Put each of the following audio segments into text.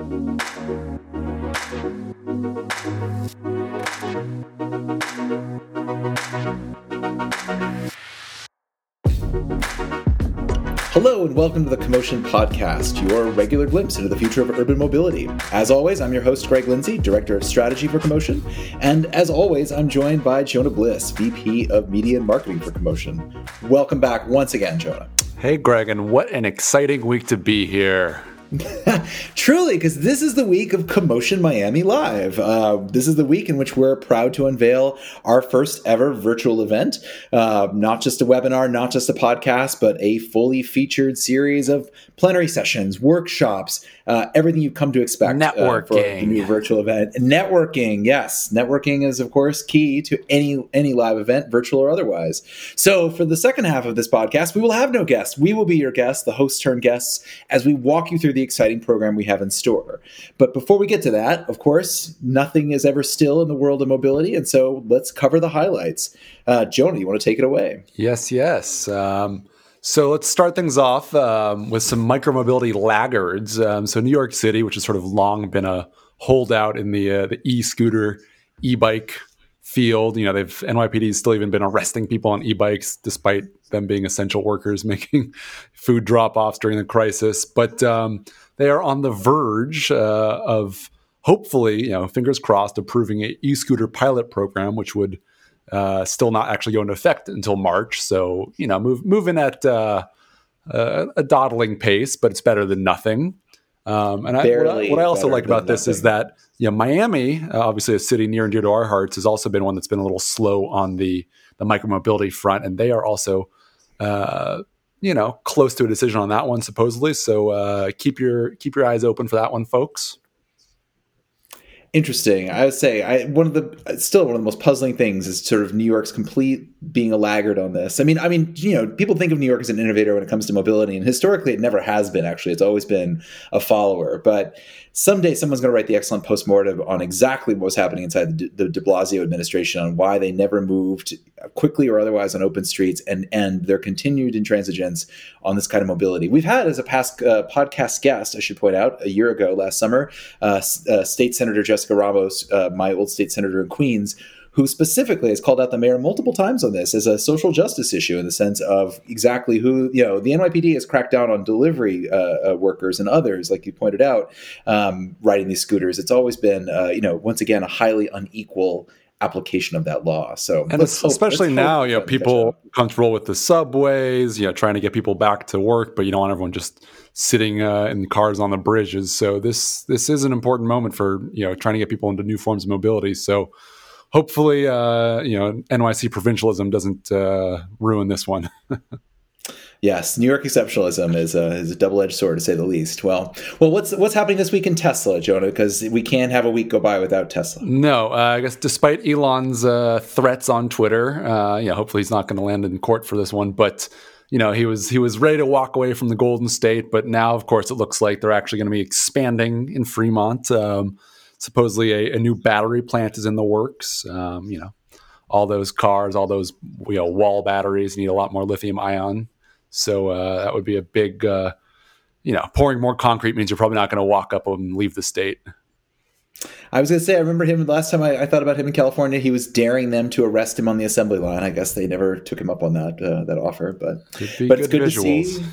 Hello, and welcome to the CoMotion Podcast, your regular glimpse into the future of urban mobility. As always, I'm your host, Greg Lindsay, Director of Strategy for CoMotion. And as always, I'm joined by Jonah Bliss, VP of Media and Marketing for CoMotion. Welcome back once again, Jonah. Hey, Greg, and what an exciting week to be here. Truly, because this is the week of CoMotion Miami Live. Uh, this is the week in which we're proud to unveil our first ever virtual event. Uh, not just a webinar, not just a podcast, but a fully featured series of plenary sessions, workshops, uh, everything you've come to expect networking. Uh, for the new virtual event. Networking, yes, networking is of course key to any any live event, virtual or otherwise. So for the second half of this podcast, we will have no guests. We will be your guests, the host turn guests, as we walk you through the exciting program we have in store. But before we get to that, of course, nothing is ever still in the world of mobility, and so let's cover the highlights. Uh, Jonah, you want to take it away? Yes, yes. Um, so let's start things off um, with some micromobility laggards. Um, so New York City, which has sort of long been a holdout in the uh, the e-scooter, e-bike field. You know, they've NYPD still even been arresting people on e-bikes despite them being essential workers making food drop-offs during the crisis. But um, they are on the verge uh, of hopefully, you know, fingers crossed, approving a e-scooter pilot program, which would uh, still not actually going into effect until March. So you know, move, moving at uh, a, a dawdling pace, but it's better than nothing. Um, and I, what, I, what, I, also like about this is that you know Miami, uh, obviously a city near and dear to our hearts, has also been one that's been a little slow on the the micromobility front, and they are also uh, you know close to a decision on that one supposedly. So uh, keep your keep your eyes open for that one, folks interesting. I would say I one of the still one of the most puzzling things is sort of New York's complete being a laggard on this. I mean, I mean, you know, people think of New York as an innovator when it comes to mobility, and historically, it never has been. Actually, it's always been a follower. But someday, someone's going to write the excellent postmortem on exactly what was happening inside the, the De Blasio administration on why they never moved quickly or otherwise on open streets, and and their continued intransigence on this kind of mobility. We've had as a past uh, podcast guest, I should point out, a year ago last summer, uh, uh, State Senator Jessica Ramos, uh, my old state senator in Queens who specifically has called out the mayor multiple times on this as a social justice issue in the sense of exactly who, you know, the NYPD has cracked down on delivery uh, uh, workers and others, like you pointed out, um, riding these scooters. It's always been, uh, you know, once again, a highly unequal application of that law. So, and especially now, you know, people comfortable with the subways, you know, trying to get people back to work, but you don't want everyone just sitting uh, in cars on the bridges. So this this is an important moment for you know trying to get people into new forms of mobility. So hopefully, uh, you know, NYC provincialism doesn't uh, ruin this one. yes, New York exceptionalism is a, is a double edged sword to say the least. Well, well, what's what's happening this week in Tesla, Jonah? Because we can't have a week go by without Tesla. No, uh, I guess despite Elon's uh, threats on Twitter, uh, yeah, hopefully he's not going to land in court for this one, but. You know, he was he was ready to walk away from the Golden State, but now, of course, it looks like they're actually going to be expanding in Fremont. Um, supposedly a, a, new battery plant is in the works. Um, you know, all those cars, all those you know wall batteries need a lot more lithium ion. So uh, that would be a big, uh, you know, pouring more concrete means you're probably not going to walk up and leave the state. I was going to say, I remember him the last time I, I, thought about him in California. He was daring them to arrest him on the assembly line. I guess they never took him up on that uh, that offer, but but it's good visuals. to see.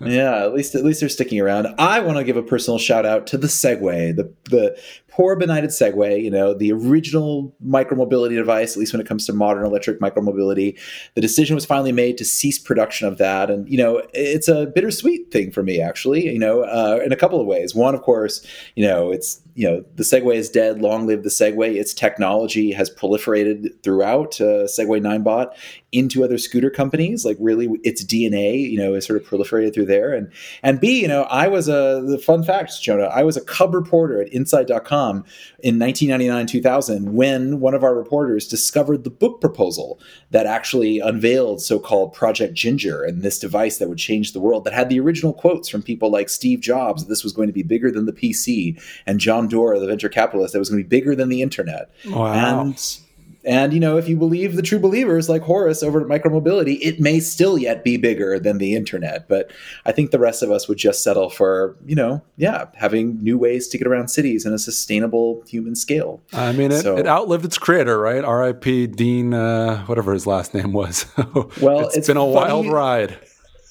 yeah, at least at least they're sticking around. I want to give a personal shout out to the Segway, the the poor benighted Segway, you know, the original micromobility device, at least when it comes to modern electric micromobility. The decision was finally made to cease production of that. And, you know, it's a bittersweet thing for me, actually, you know, uh, in a couple of ways. One, of course, you know, it's, you know, the Segway is dead. Long live the Segway. Its technology has proliferated throughout uh, Segway Ninebot into other scooter companies. Like really, its DNA, you know, is sort of proliferated through there. And and B, you know, I was a the fun fact, Jonah. I was a cub reporter at Inside.com in 1999 2000 when one of our reporters discovered the book proposal that actually unveiled so-called Project Ginger and this device that would change the world. That had the original quotes from people like Steve Jobs. This was going to be bigger than the PC, and John Doerr, the venture capitalist, that was going to be bigger than the internet. Wow. And And you know, if you believe the true believers like Horace over at Micromobility, it may still yet be bigger than the internet. But I think the rest of us would just settle for, you know, yeah, having new ways to get around cities in a sustainable human scale. I mean, it, so, it outlived its creator, right? R.I.P. Dean, uh, whatever his last name was. well, it's, it's been a funny. wild ride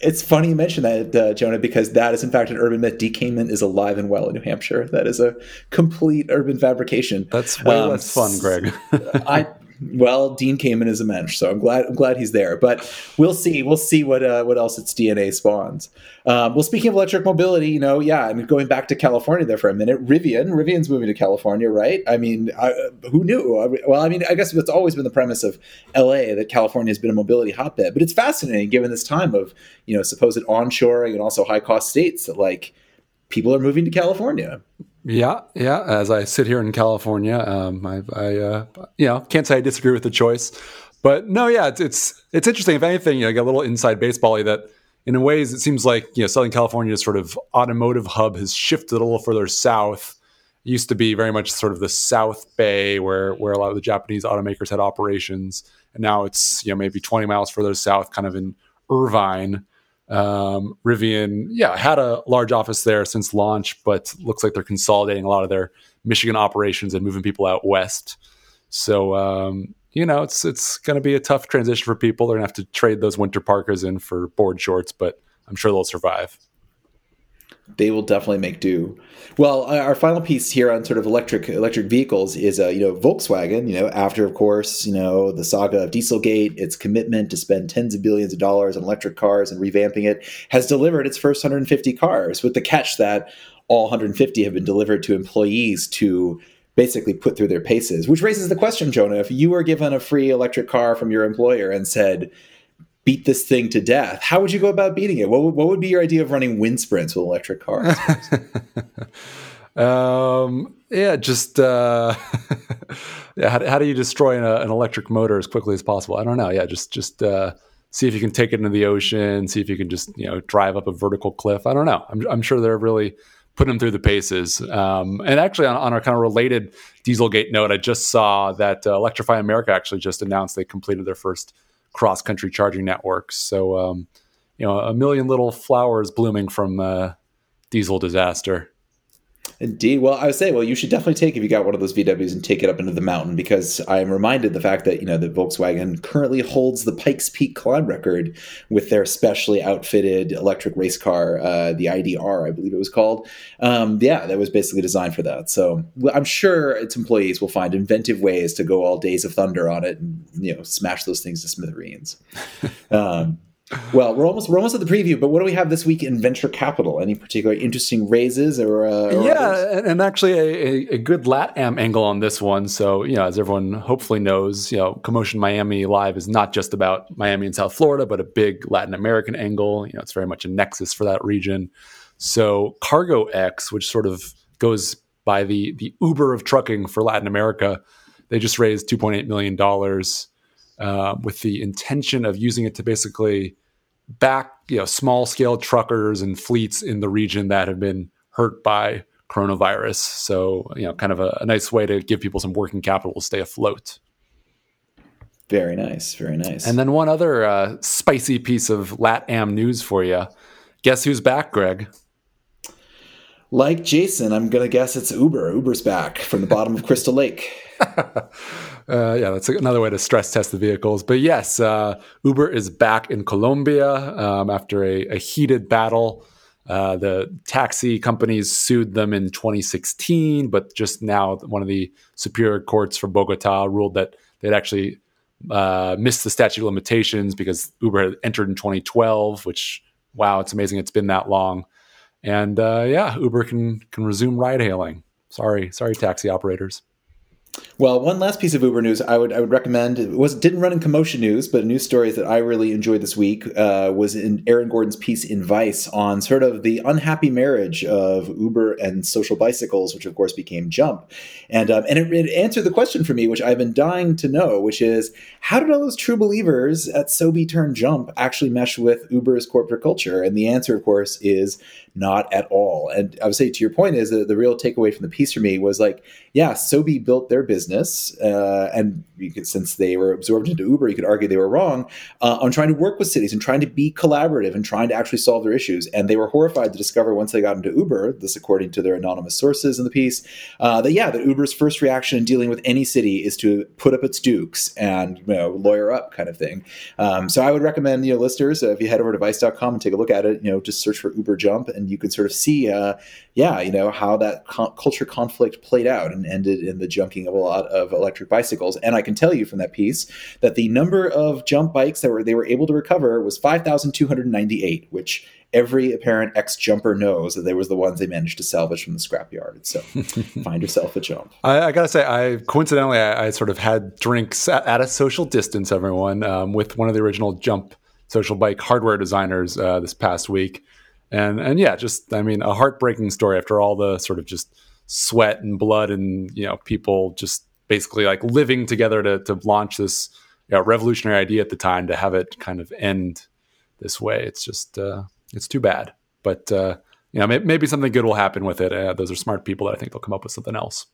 it's funny you mention that, uh, Jonah, because that is in fact an urban myth. Dean Kamen is alive and well in New Hampshire. That is a complete urban fabrication. That's way um, less fun, Greg. I well, Dean Kamen is a mensch, so I'm glad I'm glad he's there. But we'll see. We'll see what uh, what else its DNA spawns. Um, well, speaking of electric mobility, you know, yeah, I mean, going back to California there for a minute, Rivian, Rivian's moving to California, right? I mean, I, who knew? Well, I mean, I guess it's always been the premise of LA that California has been a mobility hotbed, but it's fascinating given this time of you know supposed onshoring and also high cost states that like people are moving to California. Yeah, yeah. As I sit here in California, um, I, I uh, you know, can't say I disagree with the choice, but no, yeah, it's it's, it's interesting. If anything, you know, I get a little inside baseball that, in a ways, it seems like you know, Southern California's sort of automotive hub has shifted a little further south. It used to be very much sort of the South Bay, where where a lot of the Japanese automakers had operations, and now it's you know maybe 20 miles further south, kind of in Irvine. Um, Rivian, yeah, had a large office there since launch, but looks like they're consolidating a lot of their Michigan operations and moving people out west. So um, you know, it's it's going to be a tough transition for people. They're going to have to trade those winter parkas in for board shorts, but I'm sure they'll survive they will definitely make do. Well, our final piece here on sort of electric electric vehicles is, uh, you know, Volkswagen. You know, after of course, you know, the saga of Dieselgate, its commitment to spend tens of billions of dollars on electric cars and revamping it has delivered its first 150 cars. With the catch that all 150 have been delivered to employees to basically put through their paces. Which raises the question, Jonah, if you were given a free electric car from your employer and said beat this thing to death, how would you go about beating it? What would, what would be your idea of running wind sprints with electric cars? um, yeah, just uh, yeah. How, how, do you destroy an, an, electric motor as quickly as possible? I don't know. Yeah, just just uh, see if you can take it into the ocean. See if you can just you know drive up a vertical cliff. I don't know. I'm, I'm sure they're really putting them through the paces. Um, and actually, on, on a kind of related Dieselgate note, I just saw that uh, Electrify America actually just announced they completed their first cross country charging networks. So, um, you know, a million little flowers blooming from uh, diesel disaster. Indeed. Well, I would say, well, you should definitely take if you got one of those VWs and take it up into the mountain because I am reminded the fact that you know the Volkswagen currently holds the Pikes Peak climb record with their specially outfitted electric race car, uh, the IDR, I believe it was called. Um, yeah, that was basically designed for that. So I'm sure its employees will find inventive ways to go all days of thunder on it and you know smash those things to smithereens. um, well, we're almost we're almost at the preview, but what do we have this week in venture capital? Any particular interesting raises or, uh, or yeah, and, and, actually a, a, good LatAm angle on this one. So you know, as everyone hopefully knows, you know, CoMotion Miami Live is not just about Miami and South Florida, but a big Latin American angle. You know, it's very much a nexus for that region. So Cargo X, which sort of goes by the the Uber of trucking for Latin America, they just raised two point eight million dollars uh, with the intention of using it to basically back you know small scale truckers and fleets in the region that have been hurt by coronavirus. So you know, kind of a, a nice way to give people some working capital to stay afloat. Very nice, very nice. And then one other uh, spicy piece of LatAm news for you. Guess who's back, Greg? Like Jason, I'm gonna guess it's Uber. Uber's back from the bottom of Crystal Lake. Uh, yeah, that's another way to stress test the vehicles. But yes, uh, Uber is back in Colombia um, after a, a, heated battle. Uh, the taxi companies sued them in 2016, but just now one of the superior courts for Bogota ruled that they'd actually uh, missed the statute of limitations because Uber had entered in 2012. Which wow, it's amazing it's been that long. And uh, yeah, Uber can can resume ride hailing. Sorry, sorry, taxi operators. Well, one last piece of Uber news I would I would recommend it was didn't run in CoMotion news, but a news story that I really enjoyed this week uh, was in Aaron Gordon's piece in Vice on sort of the unhappy marriage of Uber and social bicycles, which of course became Jump, and um, and it, it, answered the question for me, which I've been dying to know, which is how did all those true believers at Sobi turn Jump actually mesh with Uber's corporate culture? And the answer, of course, is not at all. And I would say to your point is that the real takeaway from the piece for me was like, yeah, Sobi built their business, uh, and could, since they were absorbed into Uber, you could argue they were wrong uh, on trying to work with cities and trying to be collaborative and trying to actually solve their issues. And they were horrified to discover once they got into Uber, this according to their anonymous sources in the piece, uh, that yeah, that Uber's first reaction in dealing with any city is to put up its dukes and you know lawyer up kind of thing. Um, so I would recommend you know listeners uh, if you head over to Vice.com and take a look at it, you know just search for Uber Jump and you can sort of see uh, yeah you know how that co- culture conflict played out and ended in the junking of lot of electric bicycles. And I can tell you from that piece that the number of jump bikes that were they were able to recover was 5,298, which every apparent ex jumper knows that they was the ones they managed to salvage from the scrapyard. So find yourself a jump. I, I, gotta say, I coincidentally I, I, sort of had drinks at, at a social distance, everyone, um, with one of the original jump social bike hardware designers uh, this past week. And and yeah, just I mean, a heartbreaking story after all the sort of just sweat and blood and you know people just basically like living together to to launch this you know, revolutionary idea at the time to have it kind of end this way. It's just uh, it's too bad, but uh, you know maybe, maybe something good will happen with it. Uh, those are smart people that I think they'll come up with something else.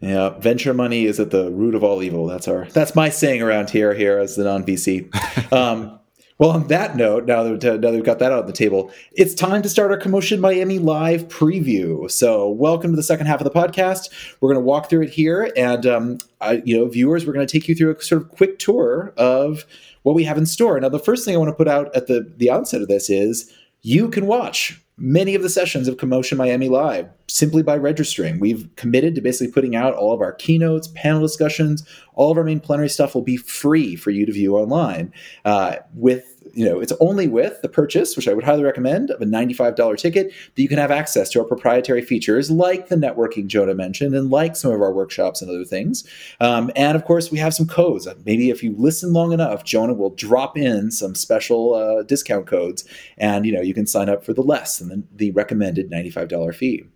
Yeah, venture money is at the root of all evil. That's our that's my saying around here here as the non VC. Um, well, on that note, now that, now that we've got that out on the table, it's time to start our CoMotion Miami live preview. So, welcome to the second half of the podcast. We're going to walk through it here, and um, I, you know, viewers, we're going to take you through a sort of quick tour of what we have in store. Now, the first thing I want to put out at the the outset of this is you can watch many of the sessions of CoMotion Miami Live simply by registering. We've committed to basically putting out all of our keynotes, panel discussions, all of our main plenary stuff will be free for you to view online uh, with you know, it's only with the purchase, which I would highly recommend, of a $95 ticket that you can have access to our proprietary features like the networking Jonah mentioned and like some of our workshops and other things. Um, and of course, we have some codes. Maybe if you listen long enough, Jonah will drop in some special uh, discount codes and, you know, you can sign up for the less than the, the recommended $95 fee.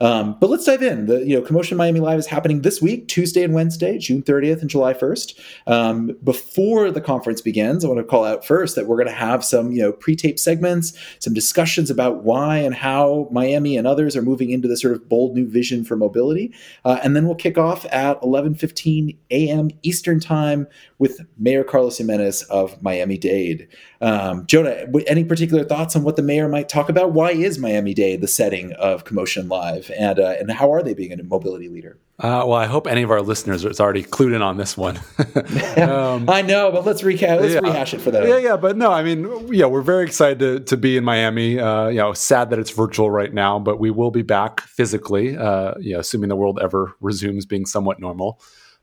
Um, but let's dive in. The you know CoMotion Miami Live is happening this week, Tuesday and Wednesday, June 30th and July 1st. Um, before the conference begins, I want to call out first that we're going to have some you know pre-tape segments, some discussions about why and how Miami and others are moving into this sort of bold new vision for mobility, uh, and then we'll kick off at 11:15 a.m. Eastern Time with Mayor Carlos Jimenez of Miami Dade. Um, Jonah, any particular thoughts on what the mayor might talk about? Why is Miami Dade the setting of CoMotion Live, and uh, and how are they being a mobility leader? Uh, well, I hope any of our listeners is already clued in on this one. um, I know, but let's recap. Let's yeah, rehash it for them. Yeah, yeah, but no, I mean, yeah, we're very excited to, to be in Miami. Uh, you know, sad that it's virtual right now, but we will be back physically. Uh, you know, assuming the world ever resumes being somewhat normal.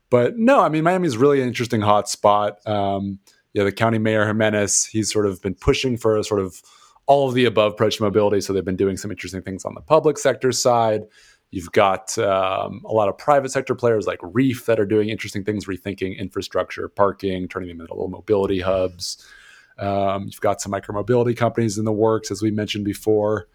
But no, I mean, Miami is really an interesting hot spot. Um, yeah, the county mayor Jimenez, he's sort of been pushing for a sort of all of the above approach to mobility. So they've been doing some interesting things on the public sector side. You've got um, a lot of private sector players like Reef that are doing interesting things, rethinking infrastructure, parking, turning them into little mobility hubs. Um, you've got some micromobility companies in the works, as we mentioned before.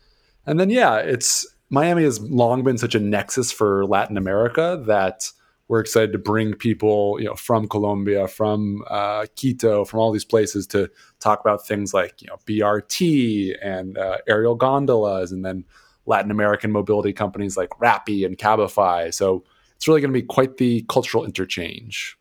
And then, yeah, it's Miami has long been such a nexus for Latin America that we're excited to bring people, you know, from Colombia, from uh, Quito, from all these places to talk about things like, you know, BRT and uh, aerial gondolas, and then Latin American mobility companies like Rappi and Cabify. So it's really going to be quite the cultural interchange.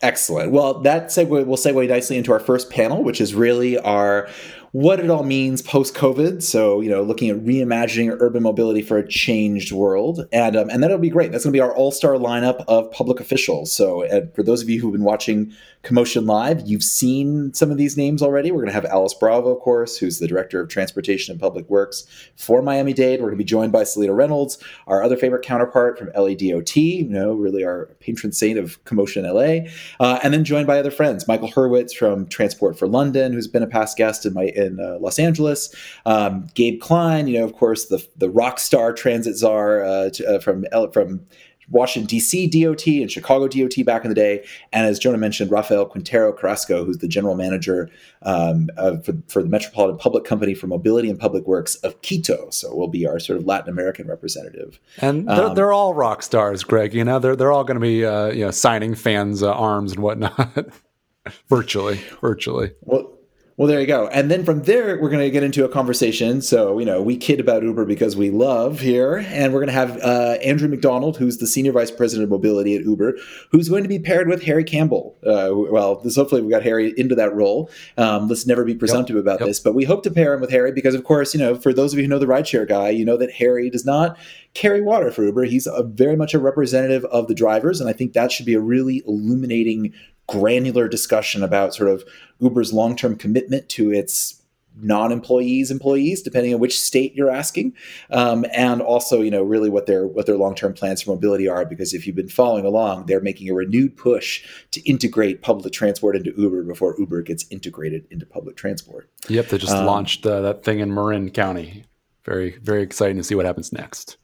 Excellent. Well, that segue will segue nicely into our first panel, which is really our what it all means post COVID. So, you know, looking at reimagining urban mobility for a changed world. And, um, and that'll be great. That's going to be our all star lineup of public officials. So, for those of you who've been watching CoMotion Live, you've seen some of these names already. We're going to have Alice Bravo, of course, who's the Director of Transportation and Public Works for Miami Dade. We're going to be joined by Seleta Reynolds, our other favorite counterpart from LADOT, you know, really our patron saint of CoMotion LA. Uh, and then joined by other friends, Michael Hurwitz from Transport for London, who's been a past guest in, my, in uh, Los Angeles, um, Gabe Klein, you know, of course, the, the rock star transit czar uh, to, uh, from, from Washington, D.C. DOT and Chicago DOT back in the day. And as Jonah mentioned, Rafael Quintero Carrasco, who's the general manager um, for, for the Metropolitan Public Company for Mobility and Public Works of Quito. So will be our sort of Latin American representative. And they're, um, they're all rock stars, Greg. You know, they're, they're all going to be uh, you know, signing fans' uh, arms and whatnot. virtually, virtually. Well, Well, there you go. And then from there, we're going to get into a conversation. So, you know, we kid about Uber because we love here. And we're going to have uh, Andrew McDonald, who's the Senior Vice President of Mobility at Uber, who's going to be paired with Harry Campbell. Uh, well, this, hopefully we got Harry into that role. Um, let's never be presumptive yep. about yep. this. But we hope to pair him with Harry because, of course, you know, for those of you who know the rideshare guy, you know that Harry does not carry water for Uber. He's a, very much a representative of the drivers. And I think that should be a really illuminating granular discussion about sort of Uber's long term commitment to its non-employees employees depending on which state you're asking um, and also you know really what their what their long-term plans for mobility are because if you've been following along they're making a renewed push to integrate public transport into uber before uber gets integrated into public transport. Yep they just um, launched uh, that thing in marin county. Very very exciting to see what happens next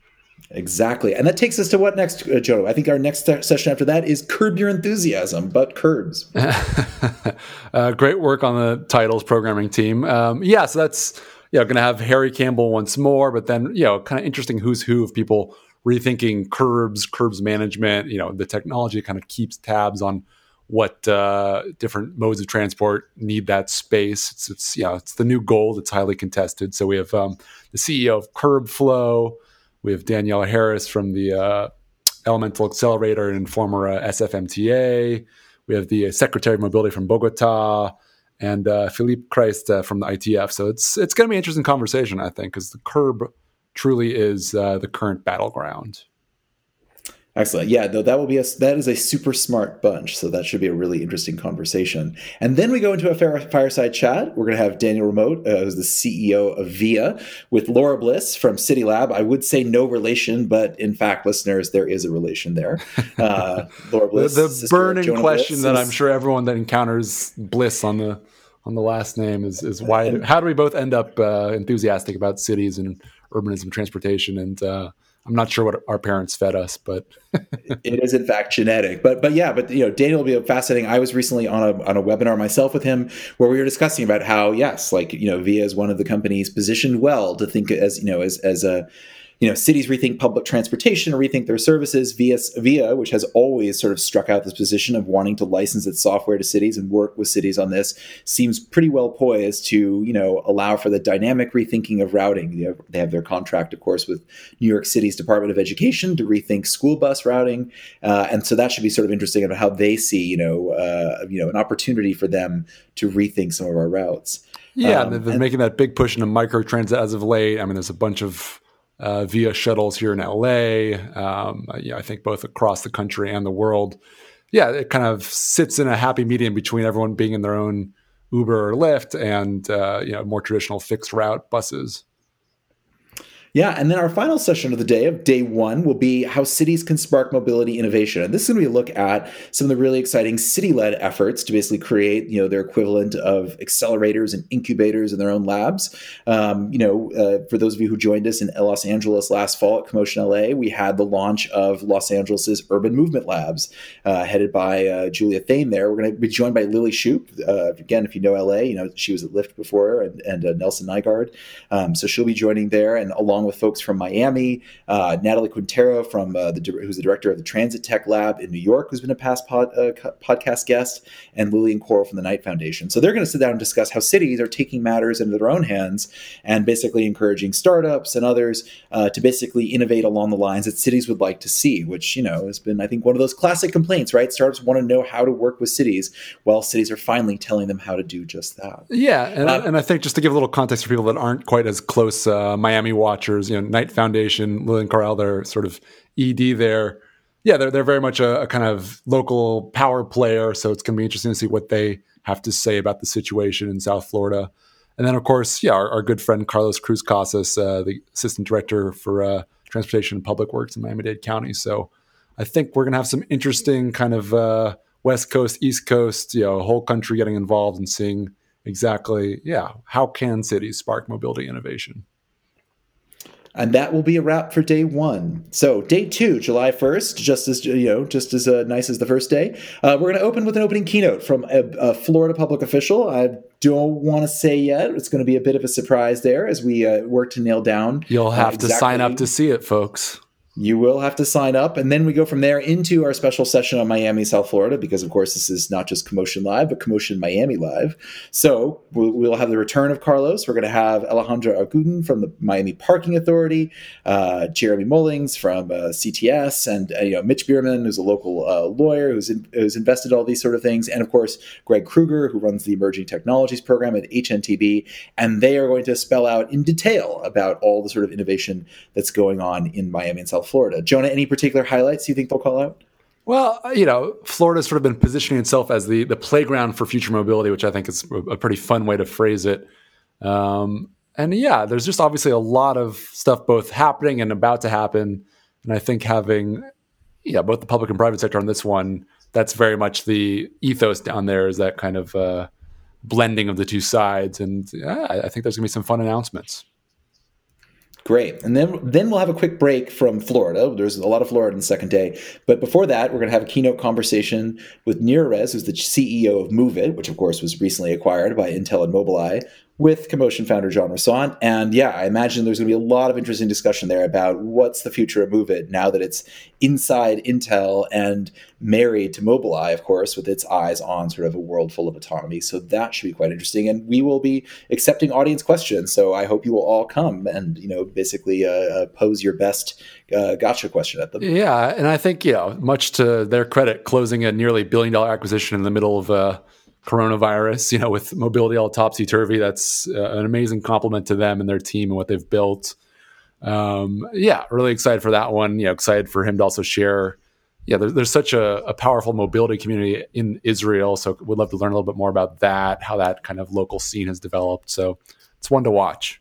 Exactly. And that takes us to what next, uh, Joe? I think our next session after that is Curb Your Enthusiasm, but curbs. uh, great work on the titles programming team. Um, yeah, so that's you know, going to have Harry Campbell once more, but then, you know, kind of interesting who's who of people rethinking curbs, curbs management. You know, the technology kind of keeps tabs on what uh, different modes of transport need that space. It's, it's, you know, it's the new gold. It's highly contested. So we have um, the CEO of Curbflow, we have Daniela Harris from the uh, Elemental Excelerator and former uh, SFMTA. We have the Secretary of Mobility from Bogota and uh, Philippe Crist uh, from the ITF. So it's it's going to be an interesting conversation, I think, because the curb truly is uh, the current battleground. Excellent. Yeah, though that will be a that is a super smart bunch, so that should be a really interesting conversation. And then we go into a fireside chat. We're going to have Daniel Ramot, uh, who's the CEO of Via, with Laura Bliss from City Lab. I would say no relation, but in fact, listeners, there is a relation there. Uh, Laura Bliss, the, the burning question Bliss that is, I'm sure everyone that encounters Bliss on the on the last name is is why? And, how do we both end up uh, enthusiastic about cities and urbanism, transportation, and uh, I'm not sure what our parents fed us, but it is in fact genetic. But but yeah, but you know, Daniel will be fascinating. I was recently on a on a webinar myself with him where we were discussing about how yes, like you know, Via is one of the companies positioned well to think as you know as as a you know, cities rethink public transportation, rethink their services. Via, Via, which has always sort of struck out this position of wanting to license its software to cities and work with cities on this, seems pretty well poised to, you know, allow for the dynamic rethinking of routing. They have, they have their contract, of course, with New York City's Department of Education to rethink school bus routing, uh, and so that should be sort of interesting about how they see, you know, uh, you know, an opportunity for them to rethink some of our routes. Yeah, um, they're and, making that big push into microtransit as of late. I mean, there's a bunch of uh, via shuttles here in LA. Um, yeah, I think both across the country and the world. Yeah, it kind of sits in a happy medium between everyone being in their own Uber or Lyft and uh, you know more traditional fixed route buses. Yeah, and then our final session of the day, of day one, will be how cities can spark mobility innovation. And this is going to be a look at some of the really exciting city-led efforts to basically create, you know, their equivalent of accelerators and incubators in their own labs. Um, you know, uh, for those of you who joined us in Los Angeles last fall at CoMotion LA, we had the launch of Los Angeles's Urban Movement Labs, uh, headed by uh, Julia Thayne. There, we're going to be joined by Lilly Shoup. Uh, again, if you know LA, you know she was at Lyft before, and, and uh, Nelson Nygaard. Um, so she'll be joining there, and along along with folks from Miami, uh, Natalie Quintero from uh, the who's the director of the Transit Tech Lab in New York, who's been a past pod, uh, podcast guest, and Lillian Coral from the Knight Foundation. So they're going to sit down and discuss how cities are taking matters into their own hands and basically encouraging startups and others uh, to basically innovate along the lines that cities would like to see. Which you know has been, I think, one of those classic complaints. Right, startups want to know how to work with cities, while cities are finally telling them how to do just that. Yeah, and, uh, and I think just to give a little context for people that aren't quite as close uh, Miami watchers you know, Knight Foundation, Lillian Coral, their sort of ED there. Yeah, they're they're very much a, a, kind of local power player. So it's going to be interesting to see what they have to say about the situation in South Florida. And then, of course, yeah, our, our good friend Carlos Cruz Casas, uh, the assistant director for uh, transportation and public works in Miami-Dade County. So I think we're going to have some interesting kind of uh, West Coast, East Coast, you know, whole country getting involved and seeing exactly, yeah, how can cities spark mobility innovation? And that will be a wrap for day one. So day two, July first, just as you know, just as uh, nice as the first day. Uh, we're going to open with an opening keynote from a, a Florida public official. I don't want to say yet; it's going to be a bit of a surprise there as we uh, work to nail down. You'll have exactly. to sign up to see it, folks. You will have to sign up. And then we go from there into our special session on Miami, South Florida, because of course this is not just CoMotion Live, but CoMotion Miami Live. So we'll, we'll have the return of Carlos. We're going to have Alejandra Argudin from the Miami Parking Authority, uh, Jeremy Mullings from uh, CTS, and uh, you know Mitch Bierman, who's a local uh, lawyer who's, in, who's invested all these sort of things, and of course Greg Krueger, who runs the Emerging Technologies Program at HNTB, and they are going to spell out in detail about all the sort of innovation that's going on in Miami and South Florida. Jonah, any particular highlights you think they'll call out? Well, uh, you know, Florida's sort of been positioning itself as the the playground for future mobility, which I think is a pretty fun way to phrase it. Um, and yeah, there's just obviously a lot of stuff both happening and about to happen. And I think having yeah, both the public and private sector on this one, that's very much the ethos down there is that kind of uh, blending of the two sides. And yeah, I think there's gonna be some fun announcements. Great. And then then we'll have a quick break from Florida. There's a lot of Florida in the second day. But before that, we're going to have a keynote conversation with Nir Erez, who's the CEO of Moovit, which of course was recently acquired by Intel and Mobileye, with CoMotion founder John Rossant. And yeah, I imagine there's going to be a lot of interesting discussion there about what's the future of Moovit now that it's inside Intel and married to Mobileye, of course, with its eyes on sort of a world full of autonomy. So that should be quite interesting. And we will be accepting audience questions. So I hope you will all come and, you know, basically uh, uh pose your best uh, gotcha question at them. Yeah. And I think, you know, much to their credit, closing a nearly billion dollar acquisition in the middle of uh, coronavirus, you know, with mobility all topsy turvy. That's uh, an amazing compliment to them and their team and what they've built. Um, yeah, really excited for that one. You know, excited for him to also share. Yeah, there's, there's such a, a, powerful mobility community in Israel. So would love to learn a little bit more about that, how that kind of local scene has developed. So it's one to watch.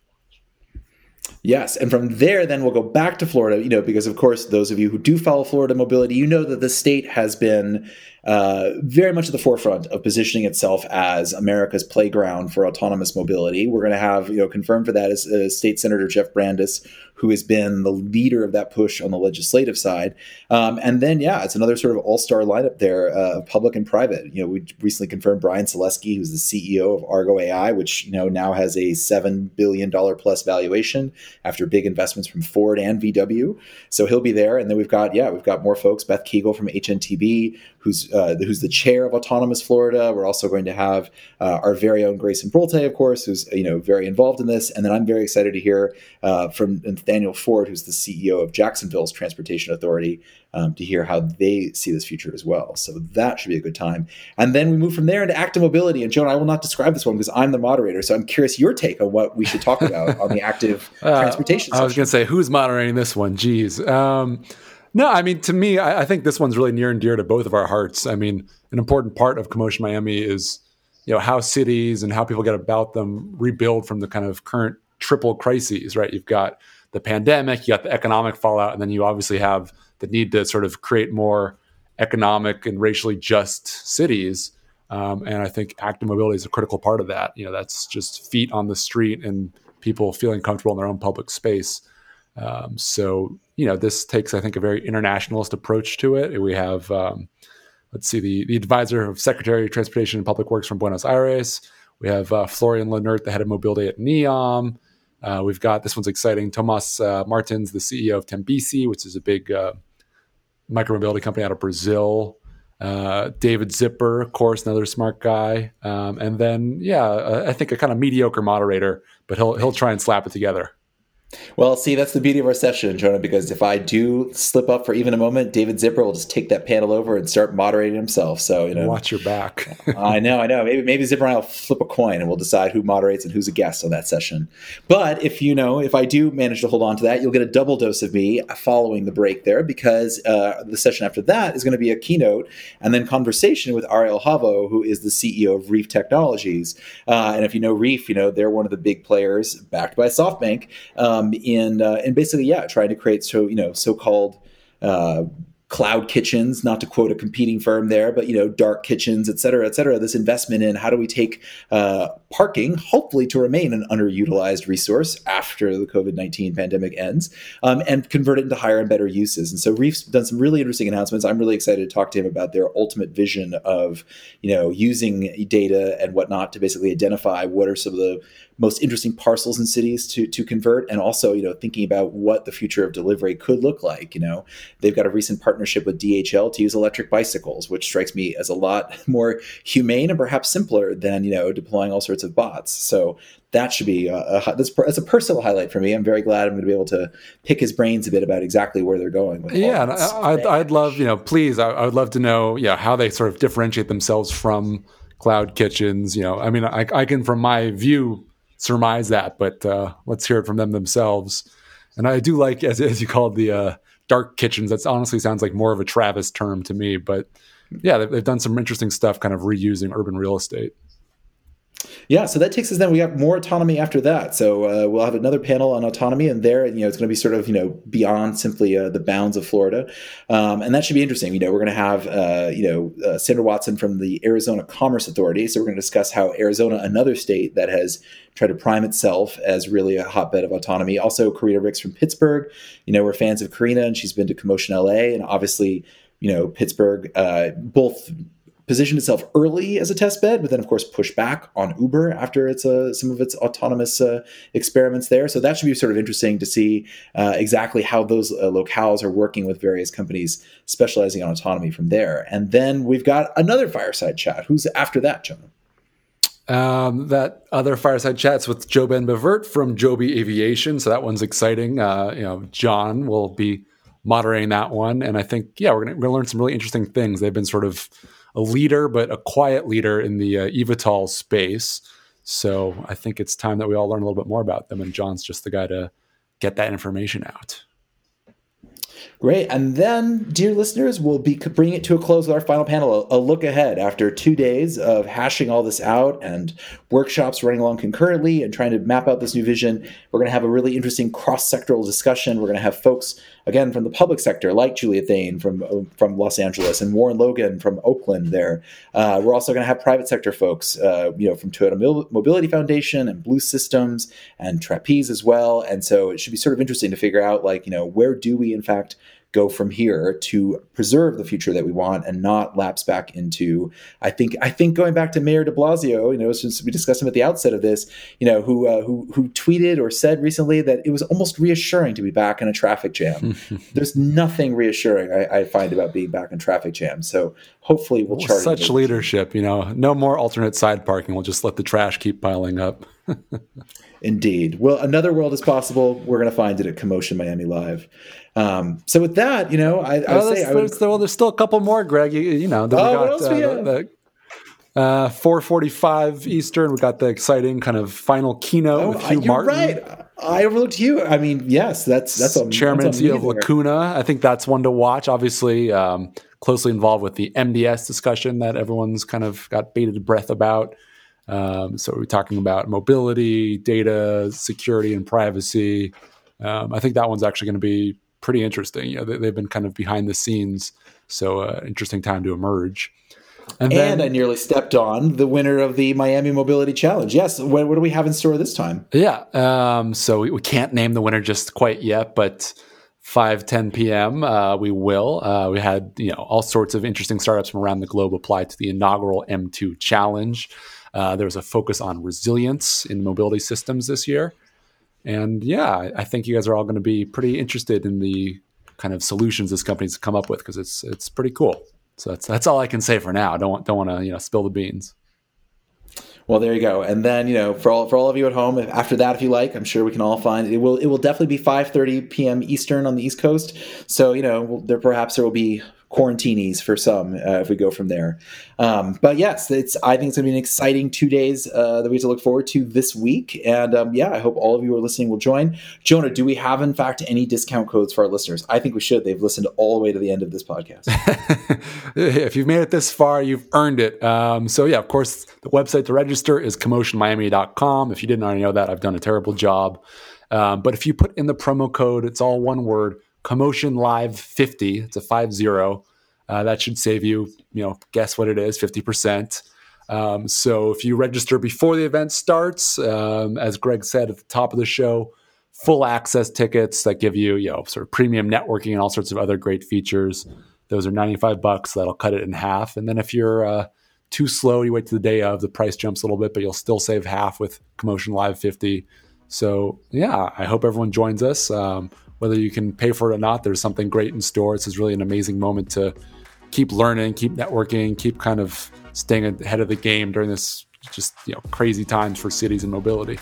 Yes, and from there, then we'll go back to Florida. You know, because of course, those of you who do follow Florida mobility, you know that the state has been uh, very much at the forefront of positioning itself as America's playground for autonomous mobility. We're going to have, you know, confirmed for that is uh, State Senator Jeff Brandes, who has been the leader of that push on the legislative side. Um, and then, yeah, it's another sort of all star lineup there, uh, public and private. You know, we recently confirmed Brian Salesky, who's the CEO of Argo AI, which, you know, now has a $7 billion plus valuation after big investments from Ford and VW. So he'll be there. And then we've got, yeah, we've got more folks, Beth Kigel from HNTB, who's, uh, who's the chair of Autonomous Florida. We're also going to have uh, our very own Grayson Brulte, of course, who's, you know, very involved in this. And then I'm very excited to hear uh, from Nathaniel Ford, who's the CEO of Jacksonville's Transportation Authority, um, to hear how they see this future as well. So that should be a good time. And then we move from there into active mobility. And Joan, I will not describe this one because I'm the moderator. So I'm curious your take on what we should talk about on the active uh, transportation. I was going to say, who's moderating this one? Jeez. Um, no, I mean, to me, I, I, think this one's really near and dear to both of our hearts. I mean, an important part of CoMotion Miami is, you know, how cities and how people get about them rebuild from the kind of current triple crises, right? You've got the pandemic, you got the economic fallout, and then you obviously have the need to sort of create more economic and racially just cities. Um, and I think active mobility is a critical part of that. You know, that's just feet on the street and people feeling comfortable in their own public space. Um, so, you know, this takes, I think, a very internationalist approach to it. We have, um, let's see, the, the advisor of Secretary of Transportation and Public Works from Buenos Aires. We have uh, Florian Lennert, the head of mobility at NEOM. Uh, we've got this one's exciting. Tomas uh, Martins, the CEO of Tembici, which is a big uh, micromobility company out of Brazil. Uh, David Zipper, of course, another smart guy. Um, and then, yeah, I think a kind of mediocre moderator, but he'll he'll try and slap it together. Well, see, that's the beauty of our session, Jonah, because if I do slip up for even a moment, David Zipper will just take that panel over and start moderating himself. So, you know, watch your back. I know, I know. Maybe, maybe Zipper and I will flip a coin and we'll decide who moderates and who's a guest on that session. But if you know, if I do manage to hold on to that, you'll get a double dose of me following the break there because uh, the session after that is going to be a keynote and then conversation with Ari Ojalvo, who is the CEO of Reef Technologies. Uh, and if you know Reef, you know, they're one of the big players backed by SoftBank. Um, um, in uh, and basically yeah trying to create so you know so-called uh, cloud kitchens not to quote a competing firm there but you know dark kitchens et cetera et cetera this investment in how do we take uh, parking, hopefully to remain an underutilized resource after the COVID 19 pandemic ends, um, and convert it into higher and better uses. And so Reef's done some really interesting announcements. I'm really excited to talk to him about their ultimate vision of, you know, using data and whatnot to basically identify what are some of the most interesting parcels in cities to to convert and also you know thinking about what the future of delivery could look like you know they've got a recent partnership with DHL to use electric bicycles which strikes me as a lot more humane and perhaps simpler than you know deploying all sorts of bots so that should be a, a that's, that's, a personal highlight for me. I'm very glad I'm going to be able to pick his brains a bit about exactly where they're going. yeah, I, would I'd love you know, please, I, I, would love to know, yeah, how they sort of differentiate themselves from cloud kitchens. You know, I mean, I, I can from my view surmise that, but uh, let's hear it from them themselves. And I do like, as, as you called the uh, dark kitchens. That honestly sounds like more of a Travis term to me, but yeah, they've done some interesting stuff, kind of reusing urban real estate. Yeah, so that takes us then. We got more autonomy after that. So uh, we'll have another panel on autonomy, and there, you know, it's going to be sort of you know beyond simply uh, the bounds of Florida, um, and that should be interesting. You know, we're going to have uh, you know uh, Sandra Watson from the Arizona Commerce Authority. So we're going to discuss how Arizona, another state that has tried to prime itself as really a hotbed of autonomy. Also, Karina Ricks from Pittsburgh. You know, we're fans of Karina, and she's been to CoMotion LA, and obviously you know Pittsburgh, uh, both positioned itself early as a test bed, but then of course pushed back on Uber after its uh, some of its autonomous uh, experiments there. So that should be sort of interesting to see uh, exactly how those uh, locales are working with various companies specializing on autonomy from there. And then we've got another fireside chat. Who's after that, John? Um, that other fireside chats with JoeBen Bevirt from Joby Aviation. So that one's exciting. Uh, you know, John will be moderating that one, and I think yeah, we're gonna, learn some really interesting things. They've been sort of a leader, but a quiet leader in the uh, space. So I think it's time that we all learn a little bit more about them. And John's just the guy to get that information out. Great. And then, dear listeners, we'll be bringing it to a close with our final panel, a, look ahead after two days of hashing all this out and workshops running along concurrently and trying to map out this new vision. We're going to have a really interesting cross sectoral discussion. We're going to have folks again from the public sector, like Julia Thayne from from Los Angeles and Warren Logan from Oakland. There, uh, we're also going to have private sector folks, uh, you know, from Toyota Mobility Foundation and Blue Systems and Trapeze as well. And so it should be sort of interesting to figure out, like, you know, where do we in fact go from here to preserve the future that we want and not lapse back into I think I think going back to Mayor De Blasio, you know, since we discussed him at the outset of this, you know, who uh, who who tweeted or said recently that it was almost reassuring to be back in a traffic jam. There's nothing reassuring I, I, find about being back in traffic jams. So hopefully we'll, chart such leadership. You know, no more alternate side parking. We'll just let the trash keep piling up. Indeed. Well, another world is possible. We're going to find it at CoMotion Miami Live. Um, so with that, you know, I, I would say I would, there's, well, there's still a couple more, Greg. You, you know, then oh, we got, what else uh, we have? The, uh, 4:45 Eastern. We got the exciting kind of final keynote oh, with Hugh you're Martin. Right, I overlooked you. I mean, yes, that's that's a chairman CEO of Lacuna. I think that's one to watch. Obviously, um, closely involved with the MDS discussion that everyone's kind of got bated breath about. Um, so we're talking about mobility, data, security, and privacy. Um, I think that one's actually going to be pretty interesting. You know, they, have been kind of behind the scenes, so uh, interesting time to emerge. And, then, and, I nearly stepped on the winner of the Miami Mobility Challenge. Yes, what, what do we have in store this time? Yeah, um, so we, we, can't name the winner just quite yet, but 5 10 p.m. Uh, we will. Uh, we had you know all sorts of interesting startups from around the globe apply to the inaugural M2 Challenge. Uh, there was a focus on resilience in mobility systems this year. And yeah, I think you guys are all going to be pretty interested in the kind of solutions this company's come up with because it's it's pretty cool. So that's that's all I can say for now. Don't want don't want to you know spill the beans. Well, there you go. And then you know, for all for all of you at home, after that, if you like, I'm sure we can all find it. Will it will definitely be 5:30 p.m. Eastern on the East Coast. So you know, there perhaps there will be quarantinis for some uh, if we go from there. Um, but yes, it's I think it's going to be an exciting two days uh, that we have to look forward to this week. And um, yeah, I hope all of you who are listening will join. Jonah, do we have in fact any discount codes for our listeners? I think we should. They've listened all the way to the end of this podcast. if you've made it this far, you've earned it. Um, so yeah, of course, the website to register is commotionmiami.com. If you didn't already know that, I've done a terrible job. Um, but if you put in the promo code, it's all one word CoMotion Live 50. It's a five zero. Uh, that should save you, you know, guess what it is, 50%. Um, so if you register before the event starts, um, as Greg said at the top of the show, full access tickets that give you, you know, sort of premium networking and all sorts of other great features. Those are 95 bucks. That'll cut it in half. And then if you're uh, too slow, you wait to the day of, the price jumps a little bit, but you'll still save half with CoMotion Live 50. So yeah, I hope everyone joins us. Um, whether you can pay for it or not, there's something great in store. It's really an amazing moment to keep learning, keep networking, keep kind of staying ahead of the game during this just you know crazy times for cities and mobility.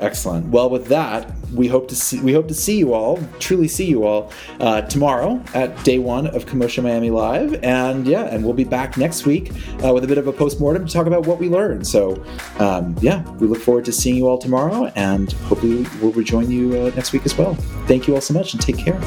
Excellent. Well, with that, we hope to see we hope to see you all, truly see you all, uh, tomorrow at day one of CoMotion Miami Live, and yeah, and we'll be back next week uh, with a bit of a postmortem to talk about what we learned. So, um, yeah, we look forward to seeing you all tomorrow, and hopefully we'll rejoin you uh, next week as well. Thank you all so much, and take care.